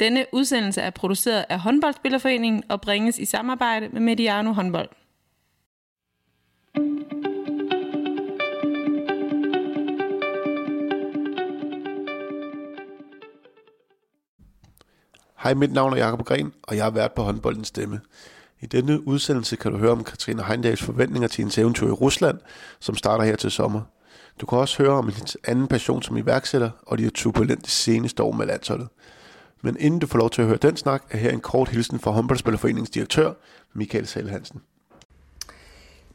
Denne udsendelse er produceret af Håndboldspillerforeningen og bringes i samarbejde med Mediano Håndbold. Hej, mit navn er Jakob Gren, og jeg har været på håndboldens stemme. I denne udsendelse kan du høre om Katrine Heindals forventninger til hendes eventyr i Rusland, som starter her til sommer. Du kan også høre om hendes anden passion som iværksætter og de turbulente seneste år med landsholdet. Men inden du får lov til at høre den snak, er her en kort hilsen fra håndboldspillerforeningens direktør, Michael Sale Hansen.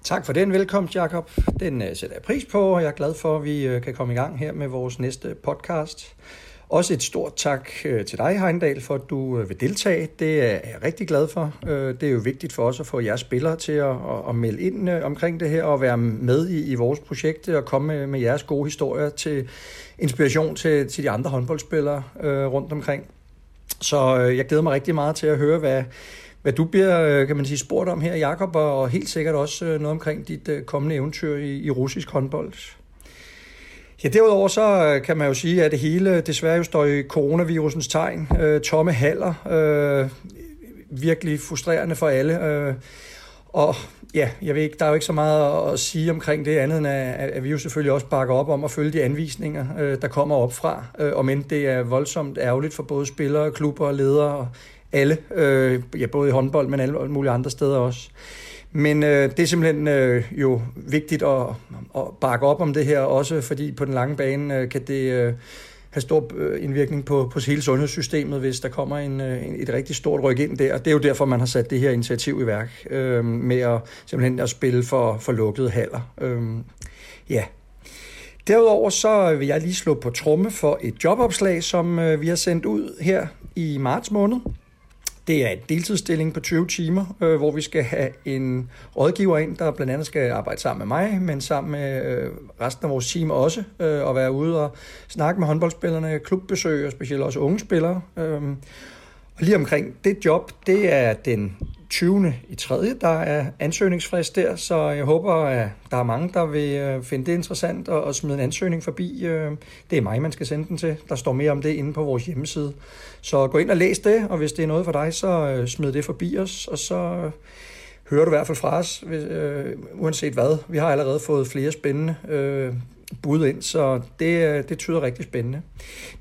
Tak for den velkomst, Jakob. Den øh, sætter jeg pris på, og jeg er glad for, at vi øh, kan komme i gang her med vores næste podcast. Også et stort tak øh, til dig, Heindal, for at du vil deltage. Det er jeg rigtig glad for. Det er jo vigtigt for os at få jeres spillere til at, at, melde ind omkring det her og være med i, i vores projekt og komme med, med jeres gode historier til inspiration til, til de andre håndboldspillere rundt omkring. Så øh, jeg glæder mig rigtig meget til at høre, hvad hvad du bliver, øh, kan man sige, spurgt om her, Jakob, og helt sikkert også øh, noget omkring dit øh, kommende eventyr i, i russisk håndbold. Ja, derudover så kan man jo sige, at det hele desværre jo står i coronavirusens tegn. Øh, tomme haller. Øh, virkelig frustrerende for alle. Øh, og ja, jeg ved ikke, der er jo ikke så meget at sige omkring det andet, end at, at vi jo selvfølgelig også bakker op om at følge de anvisninger, øh, der kommer op fra. Øh, og men det er voldsomt ærgerligt for både spillere, klubber og ledere og alle, øh, ja, både i håndbold, men alle mulige andre steder også. Men øh, det er simpelthen øh, jo vigtigt at, at bakke op om det her, også fordi på den lange bane øh, kan det øh, have stor øh, indvirkning på, på hele sundhedssystemet, hvis der kommer en, øh, en, et rigtig stort ryk ind der. Det er jo derfor, man har sat det her initiativ i værk, øh, med at simpelthen at spille for, for lukkede haller. Øh, ja, Derudover så vil jeg lige slå på tromme for et jobopslag, som øh, vi har sendt ud her i marts måned. Det er en deltidsstilling på 20 timer, øh, hvor vi skal have en rådgiver ind, der blandt andet skal arbejde sammen med mig, men sammen med øh, resten af vores team også, øh, og være ude og snakke med håndboldspillerne, klubbesøg og specielt også unge spillere. Øh, og lige omkring det job, det er den 20. i 3. Der er ansøgningsfrist der, så jeg håber, at der er mange, der vil øh, finde det interessant og, og smide en ansøgning forbi. Øh, det er mig, man skal sende den til. Der står mere om det inde på vores hjemmeside. Så gå ind og læs det, og hvis det er noget for dig, så øh, smid det forbi os, og så hører du i hvert fald fra os, uanset hvad. Vi har allerede fået flere spændende bud ind, så det, øh, det tyder rigtig spændende.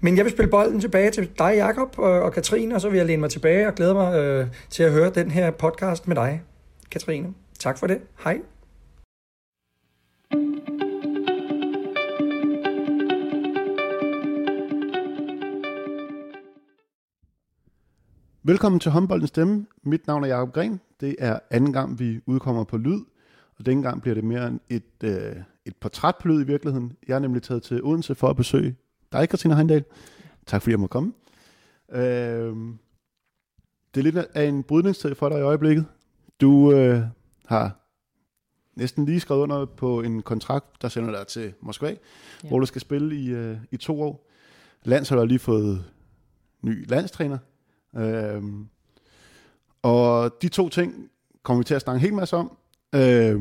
Men jeg vil spille bolden tilbage til dig, Jakob og, og Katrine, og så vil jeg læne mig tilbage og glæde mig øh, til at høre den her podcast med dig, Katrine. Tak for det. Hej. Velkommen til håndboldens stemme. Mit navn er Jakob Gren. Det er anden gang, vi udkommer på lyd, og denne gang bliver det mere et, øh, et portræt på lyd i virkeligheden. Jeg er nemlig taget til Odense for at besøge dig, Christina Heindal. Tak fordi jeg må komme. Øh, det er lidt af en brydningstid for dig i øjeblikket. Du øh, har næsten lige skrevet under på en kontrakt, der sender dig til Moskva, ja. hvor du skal spille i, øh, i to år. Landsholdet har lige fået ny landstræner. Øh, og de to ting kommer vi til at snakke en hel masse om. Øh,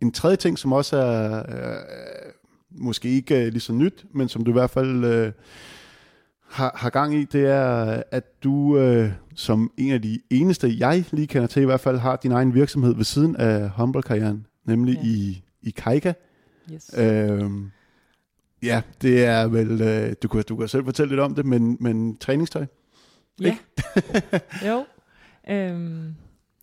en tredje ting, som også er øh, måske ikke lige så nyt, men som du i hvert fald øh, har, har gang i, det er, at du øh, som en af de eneste, jeg lige kender til, i hvert fald har din egen virksomhed ved siden af håndboldkarrieren, nemlig ja. i, i Kaika. Yes. Øh, ja, det er vel, øh, du, kan, du kan selv fortælle lidt om det, men, men træningstøj? Ja. Jo. Øhm,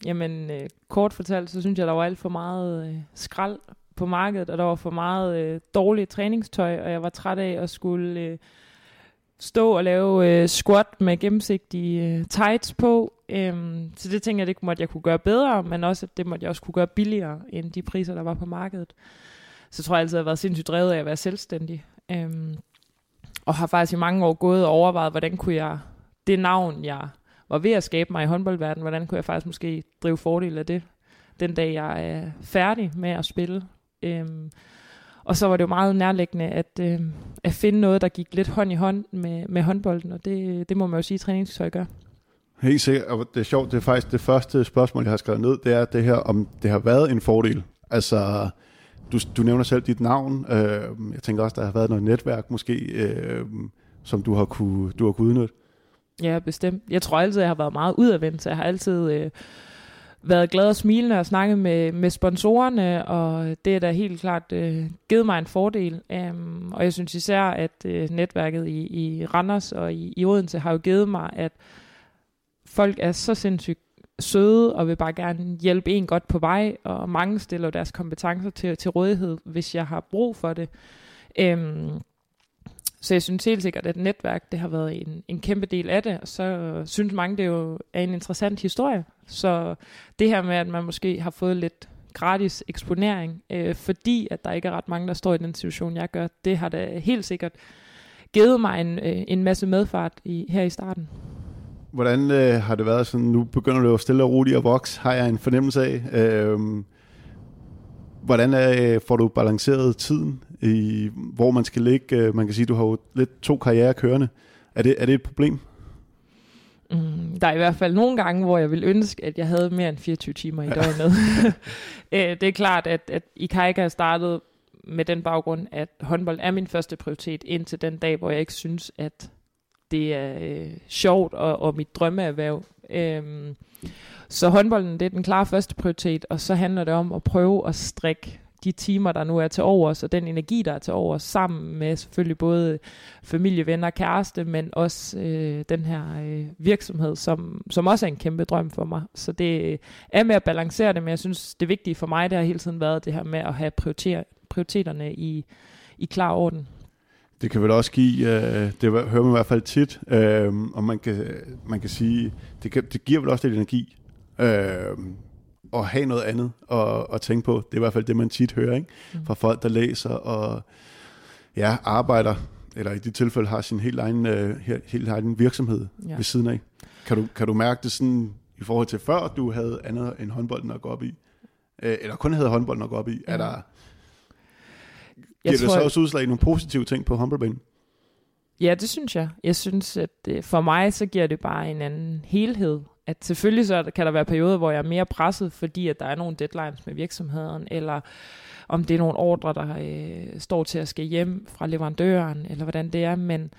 Jamen, øh, kort fortalt, så synes jeg, der var alt for meget øh, skrald på markedet, og der var for meget øh, dårligt træningstøj, og jeg var træt af at skulle øh, stå og lave øh, squat med gennemsigtige øh, tights på. Øhm, så det tænkte jeg, det måtte jeg kunne gøre bedre, men også, at det måtte jeg også kunne gøre billigere end de priser, der var på markedet. Så tror jeg altid, at jeg har været sindssygt drevet af at være selvstændig. Øhm, og har faktisk i mange år gået og overvejet, hvordan kunne jeg det navn, jeg var ved at skabe mig i håndboldverdenen, hvordan kunne jeg faktisk måske drive fordel af det, den dag jeg er færdig med at spille. Øhm, og så var det jo meget nærliggende at, øh, at finde noget, der gik lidt hånd i hånd med, med håndbolden, og det, det må man jo sige, at træningstøj gør. Helt sikkert, og det er sjovt, det er faktisk det første spørgsmål, jeg har skrevet ned, det er det her, om det har været en fordel. Altså, du, du nævner selv dit navn, øh, jeg tænker også, der har været noget netværk måske, øh, som du har kunne, du har kunne udnytte. Ja, bestemt. Jeg tror altid, jeg har været meget udadvendt, så jeg har altid øh, været glad og smilende og snakket med, med sponsorerne, og det er da helt klart øh, givet mig en fordel. Um, og jeg synes især, at øh, netværket i, i Randers og i, i Odense har jo givet mig, at folk er så sindssygt søde og vil bare gerne hjælpe en godt på vej, og mange stiller deres kompetencer til, til rådighed, hvis jeg har brug for det. Um, så jeg synes helt sikkert, at netværk det har været en, en kæmpe del af det, og så øh, synes mange, det jo er en interessant historie. Så det her med, at man måske har fået lidt gratis eksponering, øh, fordi at der ikke er ret mange, der står i den situation, jeg gør, det har da helt sikkert givet mig en, øh, en masse medfart i, her i starten. Hvordan øh, har det været sådan, nu begynder det jo stille og roligt at vokse, har jeg en fornemmelse af. Øh, hvordan er, får du balanceret tiden, i, hvor man skal ligge? Øh, man kan sige, du har jo lidt to karriere kørende. Er det, er det et problem? Mm, der er i hvert fald nogle gange, hvor jeg vil ønske, at jeg havde mere end 24 timer i døgnet. Øh, det er klart, at, at Ikaika startede med den baggrund, at håndbold er min første prioritet indtil den dag, hvor jeg ikke synes, at det er øh, sjovt og, og mit drømmeerhverv. Øhm, så håndbolden, det er den klare første prioritet, og så handler det om at prøve at strikke de timer, der nu er til overs, og den energi, der er til overs, sammen med selvfølgelig både familie, venner, kæreste, men også øh, den her øh, virksomhed, som, som også er en kæmpe drøm for mig. Så det er med at balancere det, men jeg synes, det vigtige for mig, det har hele tiden været det her med at have prioriter, prioriteterne i, i klar orden. Det kan vel også give, øh, det hører man i hvert fald tit, øh, og man kan, man kan sige, det, kan, det giver vel også lidt energi. Øh, at have noget andet at, at tænke på. Det er i hvert fald det, man tit hører ikke? Mm. fra folk, der læser og ja, arbejder, eller i de tilfælde har sin helt egen, uh, helt egen virksomhed ja. ved siden af. Kan du, kan du mærke det sådan i forhold til før, du havde andet end håndbolden at gå op i? Uh, eller kun havde håndbolden at gå op i? Ja. Er der, giver jeg det tror, så også udslag i nogle positive ting på håndboldbanen? Ja, det synes jeg. Jeg synes, at øh, for mig, så giver det bare en anden helhed at selvfølgelig så kan der være perioder, hvor jeg er mere presset, fordi at der er nogle deadlines med virksomheden, eller om det er nogle ordre, der øh, står til at skal hjem fra leverandøren, eller hvordan det er, men,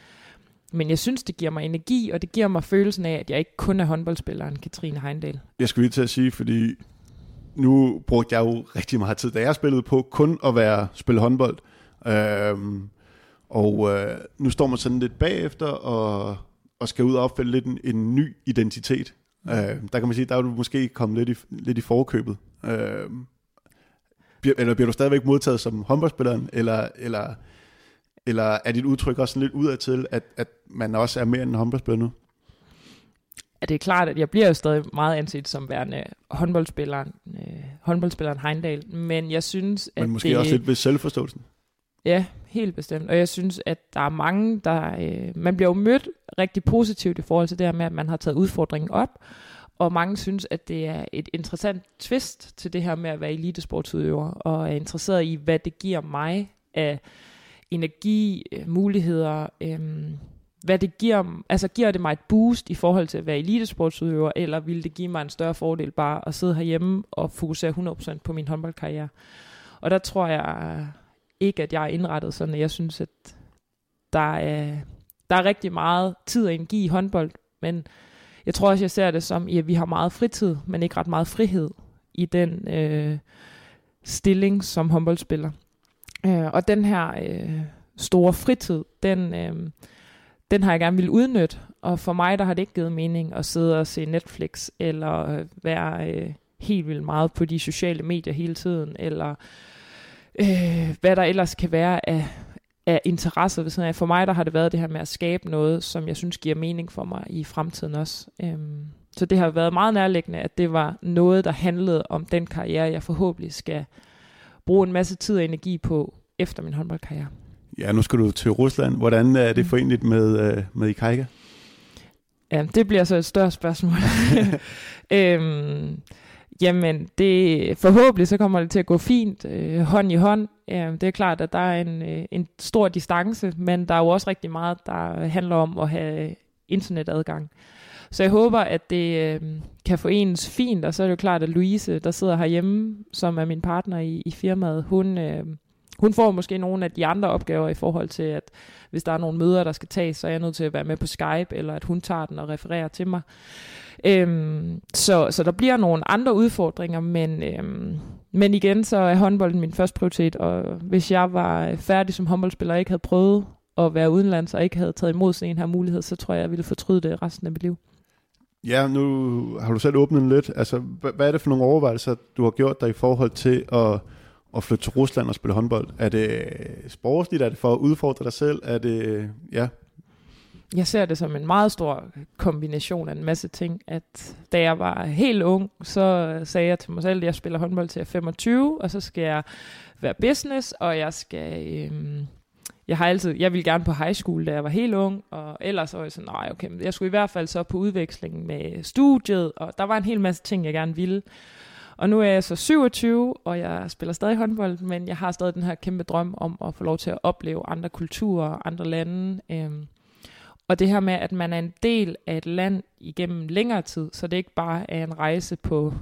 men jeg synes, det giver mig energi, og det giver mig følelsen af, at jeg ikke kun er håndboldspilleren Katrine Heindal. Jeg skulle lige til at sige, fordi nu brugte jeg jo rigtig meget tid, da jeg spillede på kun at være spille håndbold. Øhm, og øh, nu står man sådan lidt bagefter og, og skal ud og opfælde lidt en, en ny identitet. Øh, der kan man sige, der er du måske kommet lidt i, lidt i forkøbet. Øh, eller bliver du stadigvæk modtaget som håndboldspilleren, eller, eller, eller er dit udtryk også lidt udad til, at, at man også er mere end en håndboldspiller nu? Ja, det er klart, at jeg bliver jo stadig meget anset som værende håndboldspilleren, øh, håndboldspilleren Heindal, men jeg synes, at Men måske det, også lidt ved selvforståelsen? Ja, helt bestemt. Og jeg synes, at der er mange, der... Øh, man bliver jo mødt rigtig positivt i forhold til det her med, at man har taget udfordringen op. Og mange synes, at det er et interessant twist til det her med at være elitesportsudøver, og er interesseret i, hvad det giver mig af energi, øh, muligheder, øhm, hvad det giver, altså giver det mig et boost i forhold til at være elitesportsudøver, eller vil det give mig en større fordel bare at sidde herhjemme og fokusere 100% på min håndboldkarriere. Og der tror jeg ikke, at jeg er indrettet sådan, at jeg synes, at der er, der er rigtig meget tid og energi i håndbold, men jeg tror også, jeg ser det som, at vi har meget fritid, men ikke ret meget frihed i den øh, stilling som håndboldspiller. Øh, og den her øh, store fritid, den, øh, den har jeg gerne vil udnytte, og for mig der har det ikke givet mening at sidde og se Netflix, eller være øh, helt vildt meget på de sociale medier hele tiden, eller øh, hvad der ellers kan være af, af interesse ved siden af. For mig der har det været det her med at skabe noget, som jeg synes giver mening for mig i fremtiden også. Øhm, så det har været meget nærliggende, at det var noget, der handlede om den karriere, jeg forhåbentlig skal bruge en masse tid og energi på efter min håndboldkarriere. Ja, nu skal du til Rusland. Hvordan er det mm. forenligt med, øh, med Ikaika? Ja, det bliver så et større spørgsmål. øhm, Jamen, det, forhåbentlig så kommer det til at gå fint øh, hånd i hånd. Øh, det er klart, at der er en, øh, en stor distance, men der er jo også rigtig meget, der handler om at have internetadgang. Så jeg håber, at det øh, kan forenes fint, og så er det jo klart, at Louise, der sidder herhjemme, som er min partner i, i firmaet, hun, øh, hun får måske nogle af de andre opgaver i forhold til, at hvis der er nogle møder, der skal tages, så er jeg nødt til at være med på Skype, eller at hun tager den og refererer til mig. Øhm, så, så der bliver nogle andre udfordringer, men, øhm, men igen, så er håndbolden min første prioritet, og hvis jeg var færdig som håndboldspiller og ikke havde prøvet at være udenlands og ikke havde taget imod sådan en her mulighed, så tror jeg, jeg ville fortryde det resten af mit liv. Ja, nu har du selv åbnet lidt. Altså, hvad er det for nogle overvejelser, du har gjort dig i forhold til at, at flytte til Rusland og spille håndbold? Er det sportsligt? Er det for at udfordre dig selv? Er det, ja, jeg ser det som en meget stor kombination af en masse ting. At da jeg var helt ung, så sagde jeg til mig selv, at jeg spiller håndbold til jeg er 25, og så skal jeg være business, og jeg skal... Øhm, jeg har altid, jeg ville gerne på high school, da jeg var helt ung, og ellers var jeg sådan, nej, okay, men jeg skulle i hvert fald så på udveksling med studiet, og der var en hel masse ting, jeg gerne ville. Og nu er jeg så 27, og jeg spiller stadig håndbold, men jeg har stadig den her kæmpe drøm om at få lov til at opleve andre kulturer, andre lande. Øhm, og det her med, at man er en del af et land igennem længere tid, så det ikke bare er en rejse på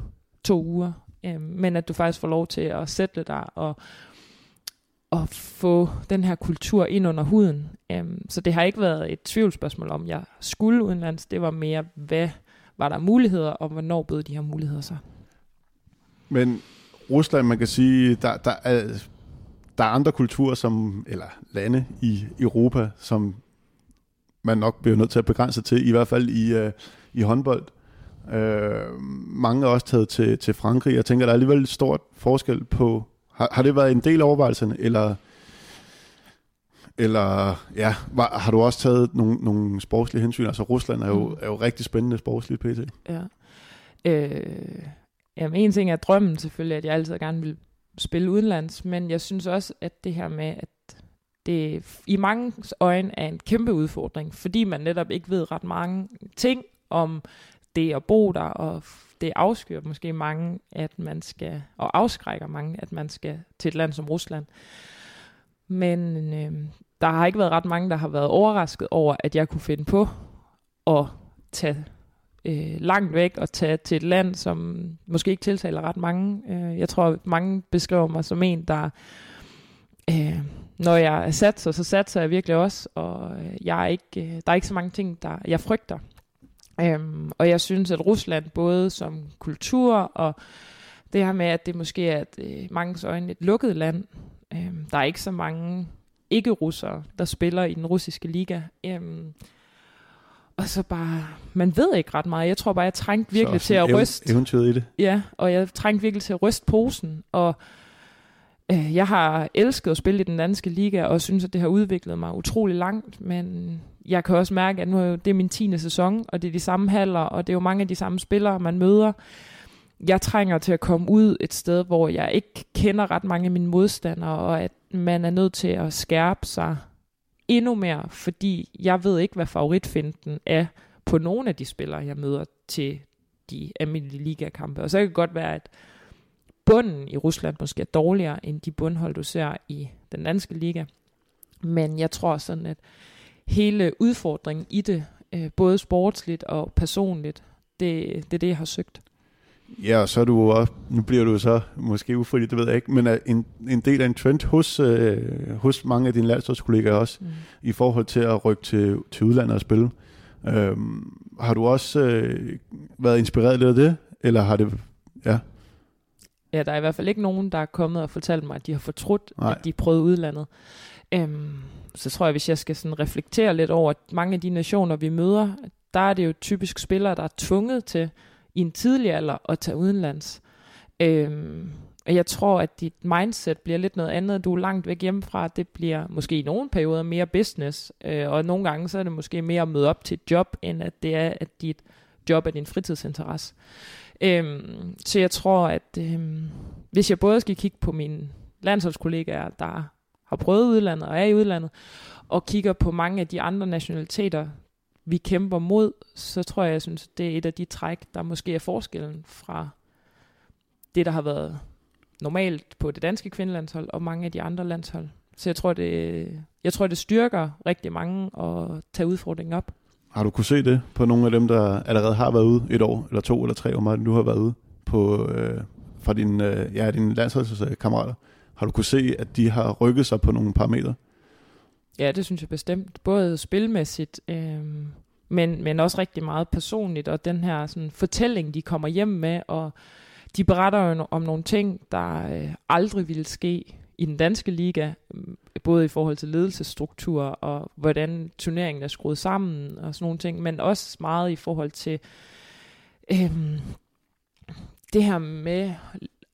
to uger, øh, men at du faktisk får lov til at sætte dig og, og få den her kultur ind under huden. Øh, så det har ikke været et tvivlsspørgsmål om, jeg skulle udenlands. Det var mere, hvad var der muligheder, og hvornår bød de her muligheder sig. Men Rusland, man kan sige, der, der, er, der er andre kulturer, som, eller lande i Europa, som man nok bliver nødt til at begrænse til, i hvert fald i, øh, i håndbold. Øh, mange er også taget til, til Frankrig. Jeg tænker, der er alligevel et stort forskel på... Har, har det været en del af overvejelserne, eller, eller ja, var, har du også taget nogle, nogle sportslige hensyn? Altså Rusland er jo, mm. er jo rigtig spændende sportsligt pt. Ja. Øh, jamen en ting er drømmen selvfølgelig, at jeg altid gerne vil spille udenlands, men jeg synes også, at det her med, at det i mange øjne er en kæmpe udfordring, fordi man netop ikke ved ret mange ting om det at bo der, og det afskyr måske mange, at man skal, og afskrækker mange, at man skal til et land som Rusland. Men øh, der har ikke været ret mange, der har været overrasket over, at jeg kunne finde på at tage øh, langt væk og tage til et land, som måske ikke tiltaler ret mange. Øh, jeg tror, mange beskriver mig som en, der øh, når jeg er sat, så, satser jeg virkelig også, og øh, jeg er ikke, øh, der er ikke så mange ting, der jeg frygter. Øhm, og jeg synes, at Rusland både som kultur og det her med, at det måske er et, øh, mange øjne et lukket land. Øhm, der er ikke så mange ikke-russere, der spiller i den russiske liga. Øhm, og så bare, man ved ikke ret meget. Jeg tror bare, jeg trængte virkelig så, til at ryste. Eventyret i det. Ja, og jeg trængte virkelig til at ryste posen, og Øh, jeg har elsket at spille i den danske liga, og synes, at det har udviklet mig utrolig langt, men jeg kan også mærke, at nu er det er min 10. sæson, og det er de samme haller, og det er jo mange af de samme spillere, man møder. Jeg trænger til at komme ud et sted, hvor jeg ikke kender ret mange af mine modstandere, og at man er nødt til at skærpe sig endnu mere, fordi jeg ved ikke, hvad favoritfinden er på nogle af de spillere, jeg møder til de almindelige ligakampe. Og så kan det godt være, at bunden i Rusland måske er dårligere end de bundhold, du ser i den danske liga. Men jeg tror sådan, at hele udfordringen i det, øh, både sportsligt og personligt, det, det er det, jeg har søgt. Ja, og så er du også, nu bliver du så måske ufrivilligt, det ved jeg ikke, men er en, en del af en trend hos, øh, hos mange af dine landsholdskollegaer også, mm. i forhold til at rykke til, til udlandet og spille. Øhm, har du også øh, været inspireret lidt af det, eller har det, ja? Ja, der er i hvert fald ikke nogen, der er kommet og fortalt mig, at de har fortrudt, Nej. at de prøvede udlandet. Øhm, så tror jeg, hvis jeg skal sådan reflektere lidt over, at mange af de nationer, vi møder, der er det jo typisk spillere, der er tvunget til i en tidlig alder at tage udenlands. Øhm, og jeg tror, at dit mindset bliver lidt noget andet. Du er langt væk hjemmefra. Det bliver måske i nogle perioder mere business, øh, og nogle gange så er det måske mere at møde op til et job, end at det er, at dit job er din fritidsinteresse. Øhm, så jeg tror, at øhm, hvis jeg både skal kigge på mine landsholdskollegaer, der har prøvet udlandet og er i udlandet, og kigger på mange af de andre nationaliteter, vi kæmper mod, så tror jeg, jeg synes, det er et af de træk, der måske er forskellen fra det, der har været normalt på det danske kvindelandshold og mange af de andre landshold. Så jeg tror, det, jeg tror, det styrker rigtig mange at tage udfordringen op. Har du kunne se det på nogle af dem, der allerede har været ude et år, eller to, eller tre år, meget du har været ude på, øh, fra din, øh, ja, dine landsholdskammerater? Har du kunne se, at de har rykket sig på nogle parametre? Ja, det synes jeg bestemt. Både spilmæssigt, øh, men, men også rigtig meget personligt, og den her sådan, fortælling, de kommer hjem med, og de beretter jo om nogle ting, der øh, aldrig ville ske i den danske liga, mm, både i forhold til ledelsesstruktur og hvordan turneringen er skruet sammen og sådan nogle ting, men også meget i forhold til øhm, det her med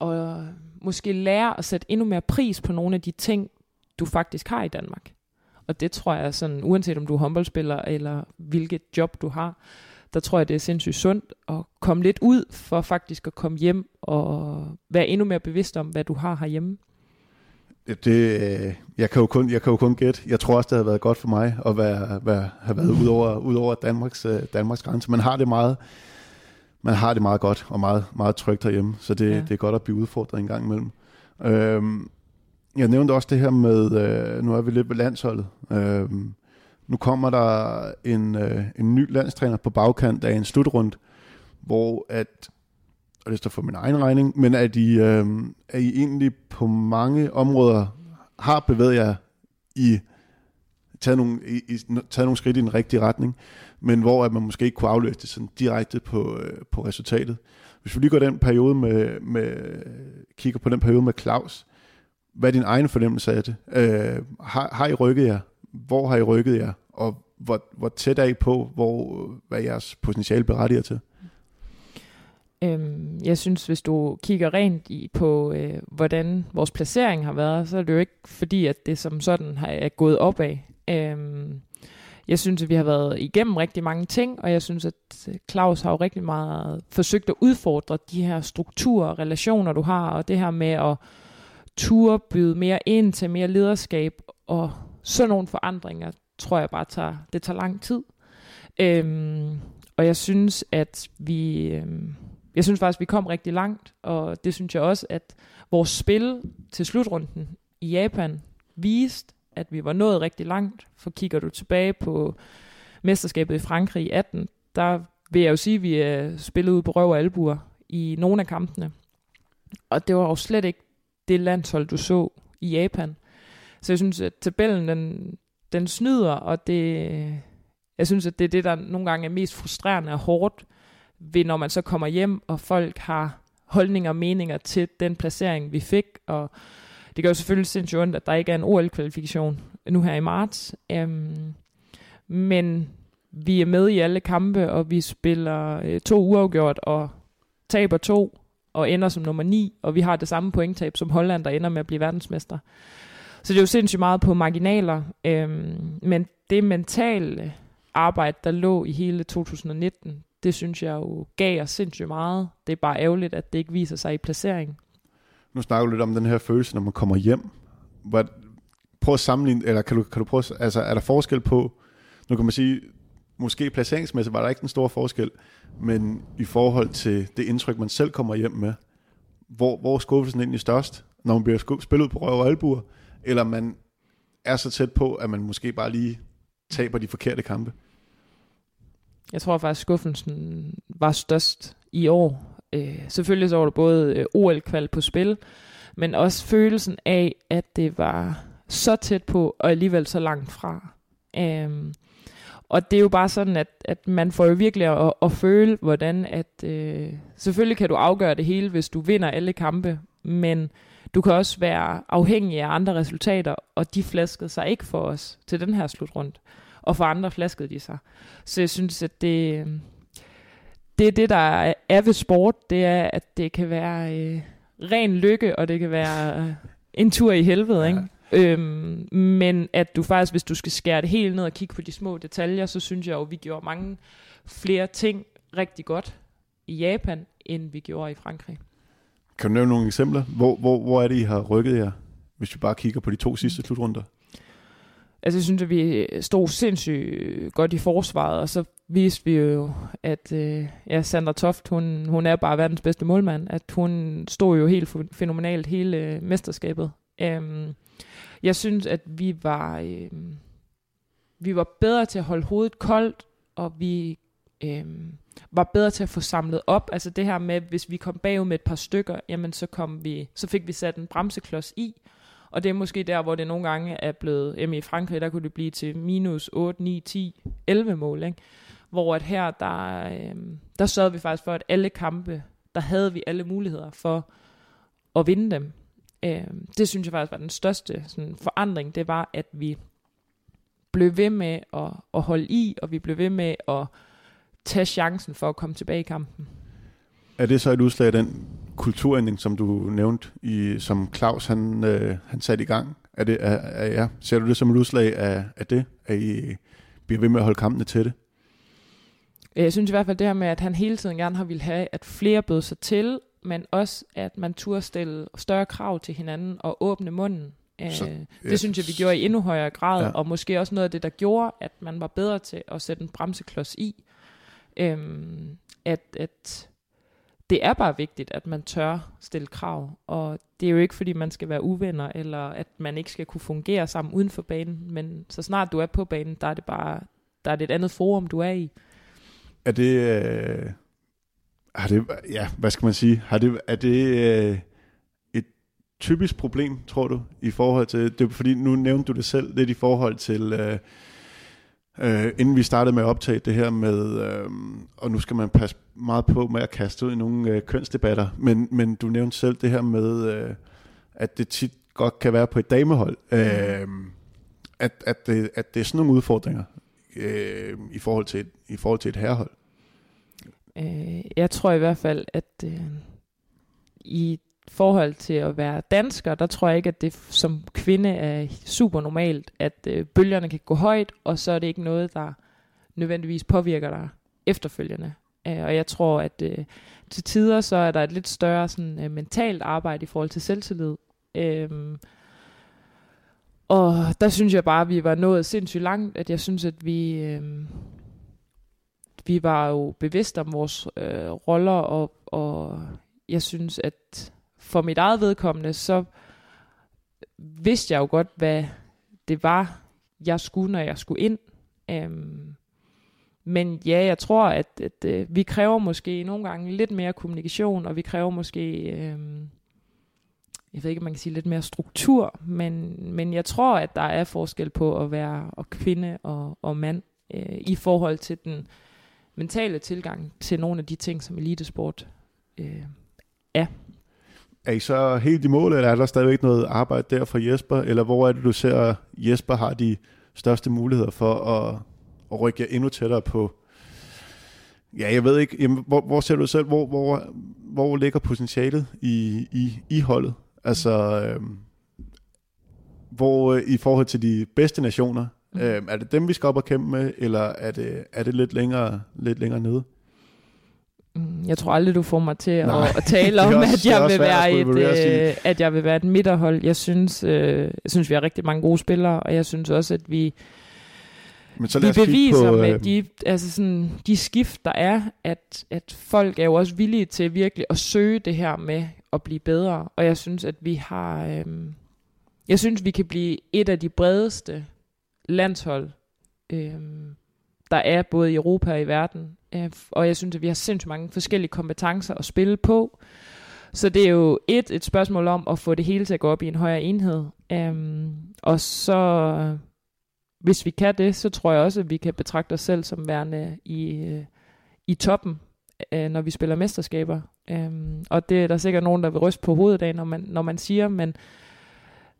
at måske lære at sætte endnu mere pris på nogle af de ting, du faktisk har i Danmark. Og det tror jeg sådan, uanset om du er håndboldspiller eller hvilket job du har, der tror jeg, det er sindssygt sundt at komme lidt ud for faktisk at komme hjem og være endnu mere bevidst om, hvad du har herhjemme. Det, øh, jeg, kan jo kun, jeg kan jo kun gætte. Jeg tror også, det har været godt for mig at være, være, have været ud over, ud over Danmarks, øh, Danmarks grænse. Man har det meget, man har det meget godt og meget, meget trygt herhjemme, så det, ja. det er godt at blive udfordret en gang imellem. Øhm, jeg nævnte også det her med, øh, nu er vi lidt ved landsholdet. Øhm, nu kommer der en, øh, en ny landstræner på bagkant af en slutrund, hvor at og det står for min egen regning, men at I, øh, at I egentlig på mange områder har bevæget jer i taget nogle, i, i, taget nogle skridt i den rigtige retning, men hvor at man måske ikke kunne afløse det sådan direkte på, øh, på resultatet. Hvis vi lige går den periode med, med, kigger på den periode med Claus, hvad er din egen fornemmelse af det? Øh, har, har I rykket jer? Hvor har I rykket jer? Og hvor, hvor tæt er I på, hvor, hvad jeres potentiale berettiger til? Øhm, jeg synes, hvis du kigger rent i på, øh, hvordan vores placering har været, så er det jo ikke fordi, at det som sådan har, er gået opad. Øhm, jeg synes, at vi har været igennem rigtig mange ting, og jeg synes, at øh, Claus har jo rigtig meget forsøgt at udfordre de her strukturer og relationer, du har, og det her med at turde byde mere ind til mere lederskab, og sådan nogle forandringer, tror jeg bare, tager, det tager lang tid. Øhm, og jeg synes, at vi... Øhm, jeg synes faktisk, vi kom rigtig langt, og det synes jeg også, at vores spil til slutrunden i Japan viste, at vi var nået rigtig langt. For kigger du tilbage på mesterskabet i Frankrig i 18, der vil jeg jo sige, at vi er spillet ud på røv og albuer i nogle af kampene. Og det var jo slet ikke det landshold, du så i Japan. Så jeg synes, at tabellen, den, den snyder, og det, jeg synes, at det er det, der nogle gange er mest frustrerende og hårdt, ved når man så kommer hjem, og folk har holdninger og meninger til den placering, vi fik, og det gør jo selvfølgelig sindssygt ondt, at der ikke er en OL-kvalifikation nu her i marts. Um, men vi er med i alle kampe, og vi spiller øh, to uafgjort, og taber to, og ender som nummer 9, og vi har det samme pointtab som Holland, der ender med at blive verdensmester. Så det er jo sindssygt meget på marginaler, øhm, men det mentale arbejde, der lå i hele 2019, det synes jeg jo gav os sindssygt meget. Det er bare ærgerligt, at det ikke viser sig i placeringen. Nu snakker du lidt om den her følelse, når man kommer hjem. Hvad, prøv at sammenligne, eller kan du, kan du prøve, altså er der forskel på, nu kan man sige, måske placeringsmæssigt var der ikke den store forskel, men i forhold til det indtryk, man selv kommer hjem med, hvor, hvor er skuffelsen egentlig størst, når man bliver spillet på røv og albuer, eller man er så tæt på, at man måske bare lige taber de forkerte kampe? Jeg tror faktisk, skuffelsen var størst i år. Øh, selvfølgelig så var der både øh, OL-kval på spil, men også følelsen af, at det var så tæt på, og alligevel så langt fra. Um, og det er jo bare sådan, at, at man får jo virkelig at, at føle, hvordan at... Øh, selvfølgelig kan du afgøre det hele, hvis du vinder alle kampe, men du kan også være afhængig af andre resultater, og de flaskede sig ikke for os til den her slutrunde og for andre flaskede de sig. Så jeg synes, at det, det er det, der er ved sport, det er, at det kan være øh, ren lykke, og det kan være øh, en tur i helvede, ja. ikke? Øhm, men at du faktisk, hvis du skal skære det helt ned og kigge på de små detaljer, så synes jeg jo, at vi gjorde mange flere ting rigtig godt i Japan, end vi gjorde i Frankrig. Kan du nævne nogle eksempler? Hvor, hvor, hvor er det, I har rykket jer, hvis vi bare kigger på de to sidste slutrunder? Altså, jeg synes, at vi stod sindssygt godt i forsvaret, og så viste vi jo, at øh, ja, Sandra Toft, hun, hun er bare verdens bedste målmand, at hun stod jo helt fænomenalt hele øh, mesterskabet. Øhm, jeg synes, at vi var, øh, vi var bedre til at holde hovedet koldt, og vi øh, var bedre til at få samlet op. Altså det her med, hvis vi kom bagud med et par stykker, jamen så, kom vi, så fik vi sat en bremseklods i, og det er måske der, hvor det nogle gange er blevet, jamen i Frankrig, der kunne det blive til minus 8, 9, 10, 11 mål, ikke? Hvor at her, der, øh, der sørgede vi faktisk for, at alle kampe, der havde vi alle muligheder for at vinde dem. Øh, det synes jeg faktisk var den største sådan, forandring, det var, at vi blev ved med at, at holde i, og vi blev ved med at tage chancen for at komme tilbage i kampen. Er det så et udslag af den kulturændring, som du nævnte, i, som Claus han, øh, han satte i gang? Er det, er, er, ja, ser du det som et udslag af, af det, at I bliver ved med at holde kampene til det? Jeg synes i hvert fald det her med, at han hele tiden gerne har ville have, at flere bød sig til, men også at man turde stille større krav til hinanden og åbne munden. Så, øh, det yes. synes jeg, vi gjorde i endnu højere grad, ja. og måske også noget af det, der gjorde, at man var bedre til at sætte en bremseklods i. Øhm, at, at det er bare vigtigt, at man tør stille krav, og det er jo ikke, fordi man skal være uvenner, eller at man ikke skal kunne fungere sammen uden for banen, men så snart du er på banen, der er det bare der er det et andet forum, du er i. Er det, øh, har det, ja, hvad skal man sige, har det, er det øh, et typisk problem, tror du, i forhold til, det er fordi nu nævnte du det selv, lidt i forhold til, øh, øh, inden vi startede med at optage det her med, øh, og nu skal man passe meget på med at kaste ud i nogle øh, kønsdebatter, men, men du nævnte selv det her med, øh, at det tit godt kan være på et damehold, øh, at, at, det, at det er sådan nogle udfordringer øh, i, forhold til et, i forhold til et herrehold. Øh, jeg tror i hvert fald, at øh, i forhold til at være dansker, der tror jeg ikke, at det som kvinde er super normalt, at øh, bølgerne kan gå højt, og så er det ikke noget, der nødvendigvis påvirker dig efterfølgende. Øh, og jeg tror, at øh, til tider, så er der et lidt større sådan, øh, mentalt arbejde i forhold til selvtillid. Øh, og der synes jeg bare, at vi var nået sindssygt langt, at jeg synes, at vi... Øh, vi var jo bevidste om vores øh, roller, og, og jeg synes, at for mit eget vedkommende, så vidste jeg jo godt, hvad det var, jeg skulle, når jeg skulle ind. Øhm, men ja, jeg tror, at, at, øh, vi kræver måske nogle gange lidt mere kommunikation, og vi kræver måske, øhm, jeg ved ikke, om man kan sige lidt mere struktur, men, men jeg tror, at der er forskel på at være og kvinde og, og mand øh, i forhold til den mentale tilgang til nogle af de ting, som elitesport øh, er. Er I så helt i mål, eller er der stadigvæk noget arbejde der for Jesper? Eller hvor er det, du ser, at Jesper har de største muligheder for at, at rykke jer endnu tættere på? Ja, jeg ved ikke. Jamen, hvor, hvor ser du selv, hvor, hvor, hvor ligger potentialet i, i, i holdet? Altså, øh, hvor i forhold til de bedste nationer, øh, er det dem, vi skal op og kæmpe med, eller er det, er det lidt, længere, lidt længere nede? Mm, jeg tror aldrig, du får mig til at, at tale om, også, at, jeg vil være et, øh, at jeg vil være et midterhold. Jeg synes, øh, jeg synes, vi har rigtig mange gode spillere, og jeg synes også, at vi, Men så vi beviser på, øh... med de, altså sådan, de skift, der er, at, at folk er jo også villige til virkelig at søge det her med at blive bedre. Og jeg synes, at vi har... Øh, jeg synes, vi kan blive et af de bredeste landshold, øh, der er både i Europa og i verden. Øh, og jeg synes, at vi har sindssygt mange forskellige kompetencer at spille på. Så det er jo et, et spørgsmål om at få det hele til at gå op i en højere enhed. Um, og så, hvis vi kan det, så tror jeg også, at vi kan betragte os selv som værende i, øh, i toppen, uh, når vi spiller mesterskaber. Um, og det er der sikkert nogen, der vil ryste på hovedet af, når man, når man siger, men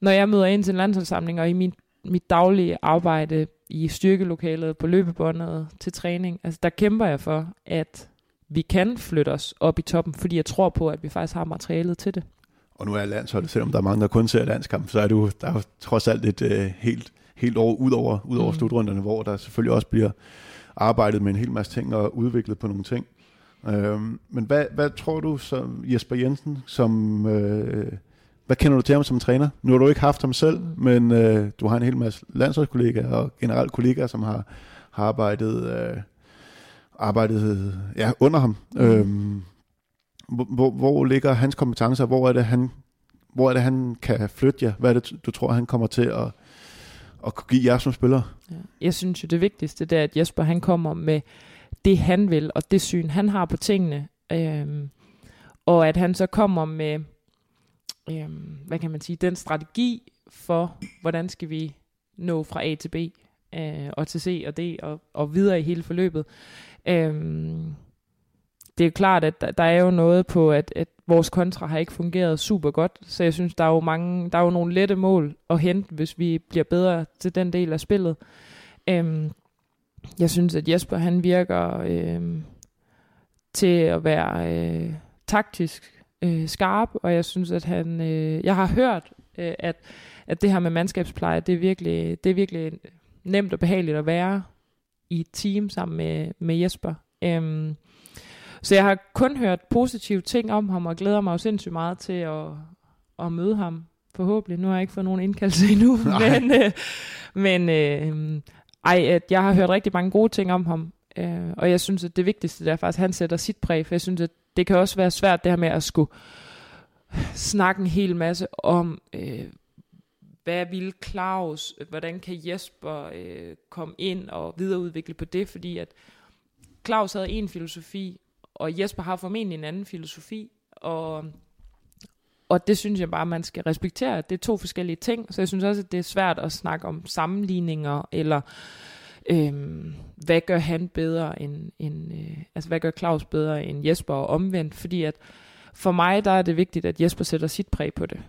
når jeg møder ind til en landsholdssamling, og i min, mit daglige arbejde i styrkelokalet, på løbebåndet, til træning. Altså der kæmper jeg for, at vi kan flytte os op i toppen, fordi jeg tror på, at vi faktisk har materialet til det. Og nu er landsholdet, selvom der er mange, der kun ser landskamp, så er du, der er trods alt et uh, helt, helt år ud over, ud over mm. slutrunderne, hvor der selvfølgelig også bliver arbejdet med en hel masse ting og udviklet på nogle ting. Uh, men hvad, hvad tror du, som Jesper Jensen, som uh, hvad kender du til ham som træner? Nu har du ikke haft ham selv, men øh, du har en hel masse landsholdskollegaer og generelt kollegaer, som har, har arbejdet, øh, arbejdet ja, under ham. Mm. Øhm, hvor, hvor ligger hans kompetencer? Hvor er det, han, hvor er det, han kan flytte jer? Hvad er det, du tror, han kommer til at, at kunne give jer som spillere? Ja. Jeg synes jo, det vigtigste det er, at Jesper han kommer med det, han vil, og det syn, han har på tingene. Øhm, og at han så kommer med øhm, hvad kan man sige, den strategi for, hvordan skal vi nå fra A til B, øh, og til C og D, og, og videre i hele forløbet. Øhm, det er klart, at der, der er jo noget på, at, at vores kontra har ikke fungeret super godt, så jeg synes, der er jo mange, der er jo nogle lette mål at hente, hvis vi bliver bedre til den del af spillet. Øhm, jeg synes, at Jesper han virker øh, til at være øh, taktisk øh, skarp, og jeg synes, at han, øh, jeg har hørt, øh, at, at det her med mandskabspleje, det er virkelig, det er virkelig nemt og behageligt at være i et team sammen med, med Jesper. Øhm, så jeg har kun hørt positive ting om ham, og glæder mig jo sindssygt meget til at, at møde ham, forhåbentlig. Nu har jeg ikke fået nogen indkaldelse endnu, Nej. men, øh, men øh, ej, at jeg har hørt rigtig mange gode ting om ham, øh, og jeg synes, at det vigtigste er faktisk, at han sætter sit præg, for jeg synes, at det kan også være svært det her med at skulle snakke en hel masse om, øh, hvad vil Claus, hvordan kan Jesper øh, komme ind og videreudvikle på det, fordi at Claus havde en filosofi, og Jesper har formentlig en anden filosofi, og, og det synes jeg bare, man skal respektere. Det er to forskellige ting, så jeg synes også, at det er svært at snakke om sammenligninger, eller øhm, hvad gør han bedre end, end øh, altså hvad gør Claus bedre end Jesper, og omvendt, fordi at for mig, der er det vigtigt, at Jesper sætter sit præg på det,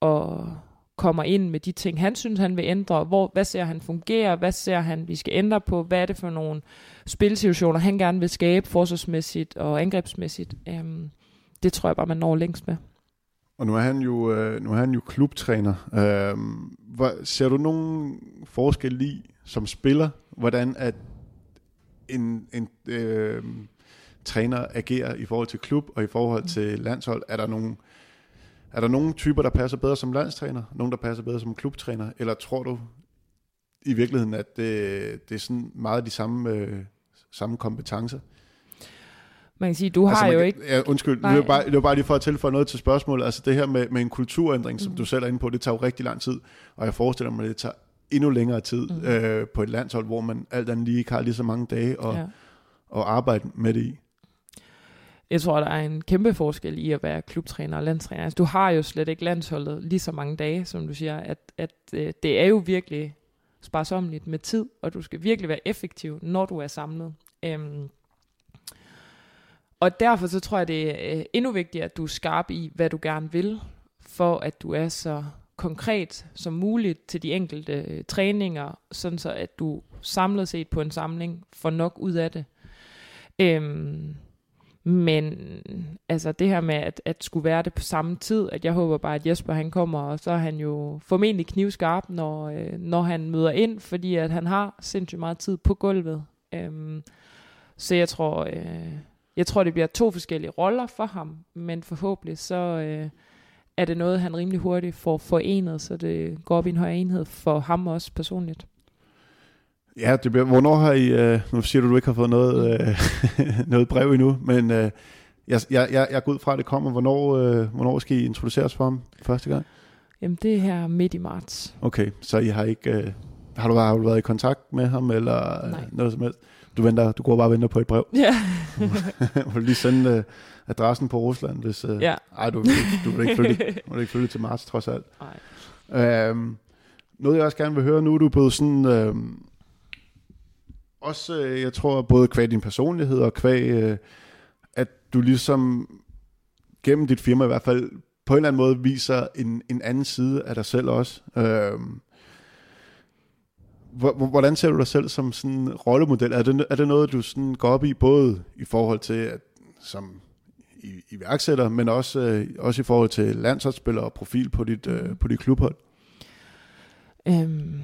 og kommer ind med de ting, han synes, han vil ændre. Hvor, hvad ser han fungere? Hvad ser han, vi skal ændre på? Hvad er det for nogle spilsituationer, han gerne vil skabe forsvarsmæssigt og angrebsmæssigt? Øhm, det tror jeg bare, man når længst med. Og nu er han jo, øh, nu er han jo klubtræner. Øh, hvad, ser du nogen forskel i som spiller, hvordan at en, en øh, træner agerer i forhold til klub og i forhold mm. til landshold? Er der nogle er der nogle typer, der passer bedre som landstræner, nogle, der passer bedre som klubtræner, eller tror du i virkeligheden, at det, det er sådan meget de samme, øh, samme kompetencer? Man kan sige, du altså, har jo kan, ikke... Ja, undskyld, det var, bare, det var bare lige for at tilføje noget til spørgsmålet. Altså det her med, med en kulturændring, som mm. du selv er inde på, det tager jo rigtig lang tid, og jeg forestiller mig, at det tager endnu længere tid mm. øh, på et landshold, hvor man alt andet lige ikke har lige så mange dage at, ja. at arbejde med det i. Jeg tror, der er en kæmpe forskel i at være klubtræner og landstræner. Altså, du har jo slet ikke landsholdet lige så mange dage, som du siger, at, at øh, det er jo virkelig sparsomligt med tid, og du skal virkelig være effektiv, når du er samlet. Øhm, og derfor så tror jeg, det er øh, endnu vigtigere, at du er skarp i, hvad du gerne vil, for at du er så konkret som muligt til de enkelte øh, træninger, sådan så at du samlet set på en samling får nok ud af det. Øhm, men altså det her med at, at skulle være det på samme tid, at jeg håber bare, at Jesper han kommer, og så er han jo formentlig knivskarp, når, øh, når han møder ind, fordi at han har sindssygt meget tid på gulvet. Øhm, så jeg tror, øh, jeg tror, det bliver to forskellige roller for ham, men forhåbentlig så øh, er det noget, han rimelig hurtigt får forenet, så det går op i en højere enhed for ham også personligt. Ja, det bliver, hvornår har I, øh, nu siger du, du ikke har fået noget, øh, noget brev endnu, men øh, jeg, jeg, jeg, jeg går ud fra, at det kommer. Hvornår, øh, hvornår skal I introduceres for ham første gang? Jamen, det er her midt i marts. Okay, så I har ikke, øh, har, du, har du været i kontakt med ham, eller Nej. noget som helst? Du, venter, du går bare og venter på et brev? Ja. Må du lige sende øh, adressen på Rusland, hvis... Øh, ja. Ej, du, du, du vil ikke følge, du vil ikke følge til marts, trods alt. Nej. Øhm, noget, jeg også gerne vil høre nu, du er blevet sådan... Øh, også, øh, jeg tror, både kvæg din personlighed og kvæg, øh, at du ligesom gennem dit firma i hvert fald på en eller anden måde viser en, en anden side af dig selv også. Øh, hvordan ser du dig selv som sådan en rollemodel? Er det, er det noget, du sådan går op i, både i forhold til at, som iværksætter, men også, øh, også i forhold til landsholdsspillere og profil på dit, øh, på dit klubhold? Øhm,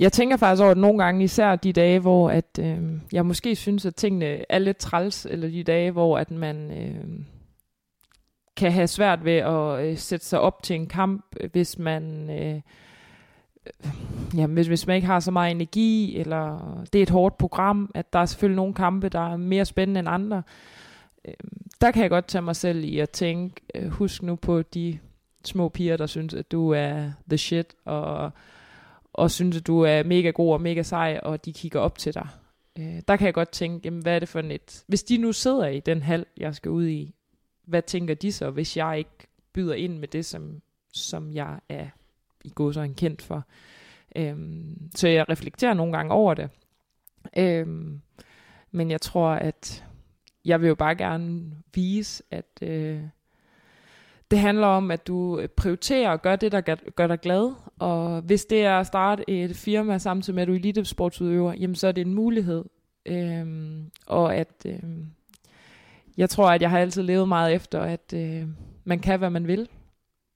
jeg tænker faktisk over, at nogle gange, især de dage, hvor at, øh, jeg måske synes, at tingene er lidt træls, eller de dage, hvor at man øh, kan have svært ved at øh, sætte sig op til en kamp, hvis man... Øh, ja, hvis, hvis man ikke har så meget energi, eller det er et hårdt program, at der er selvfølgelig nogle kampe, der er mere spændende end andre. Øhm, der kan jeg godt tage mig selv i at tænke, øh, husk nu på de små piger, der synes, at du er the shit, og og synes, at du er mega god og mega sej, og de kigger op til dig. Øh, der kan jeg godt tænke, jamen, hvad er det for et... Hvis de nu sidder i den hal, jeg skal ud i, hvad tænker de så, hvis jeg ikke byder ind med det, som, som jeg er i går så kendt for. Øhm, så jeg reflekterer nogle gange over det. Øhm, men jeg tror, at jeg vil jo bare gerne vise, at øh, det handler om, at du prioriterer og gør det, der gør dig glad. Og hvis det er at starte et firma samtidig med, at du er elitesportsudøver, jamen så er det en mulighed. Øhm, og at øhm, jeg tror, at jeg har altid levet meget efter, at øh, man kan, hvad man vil,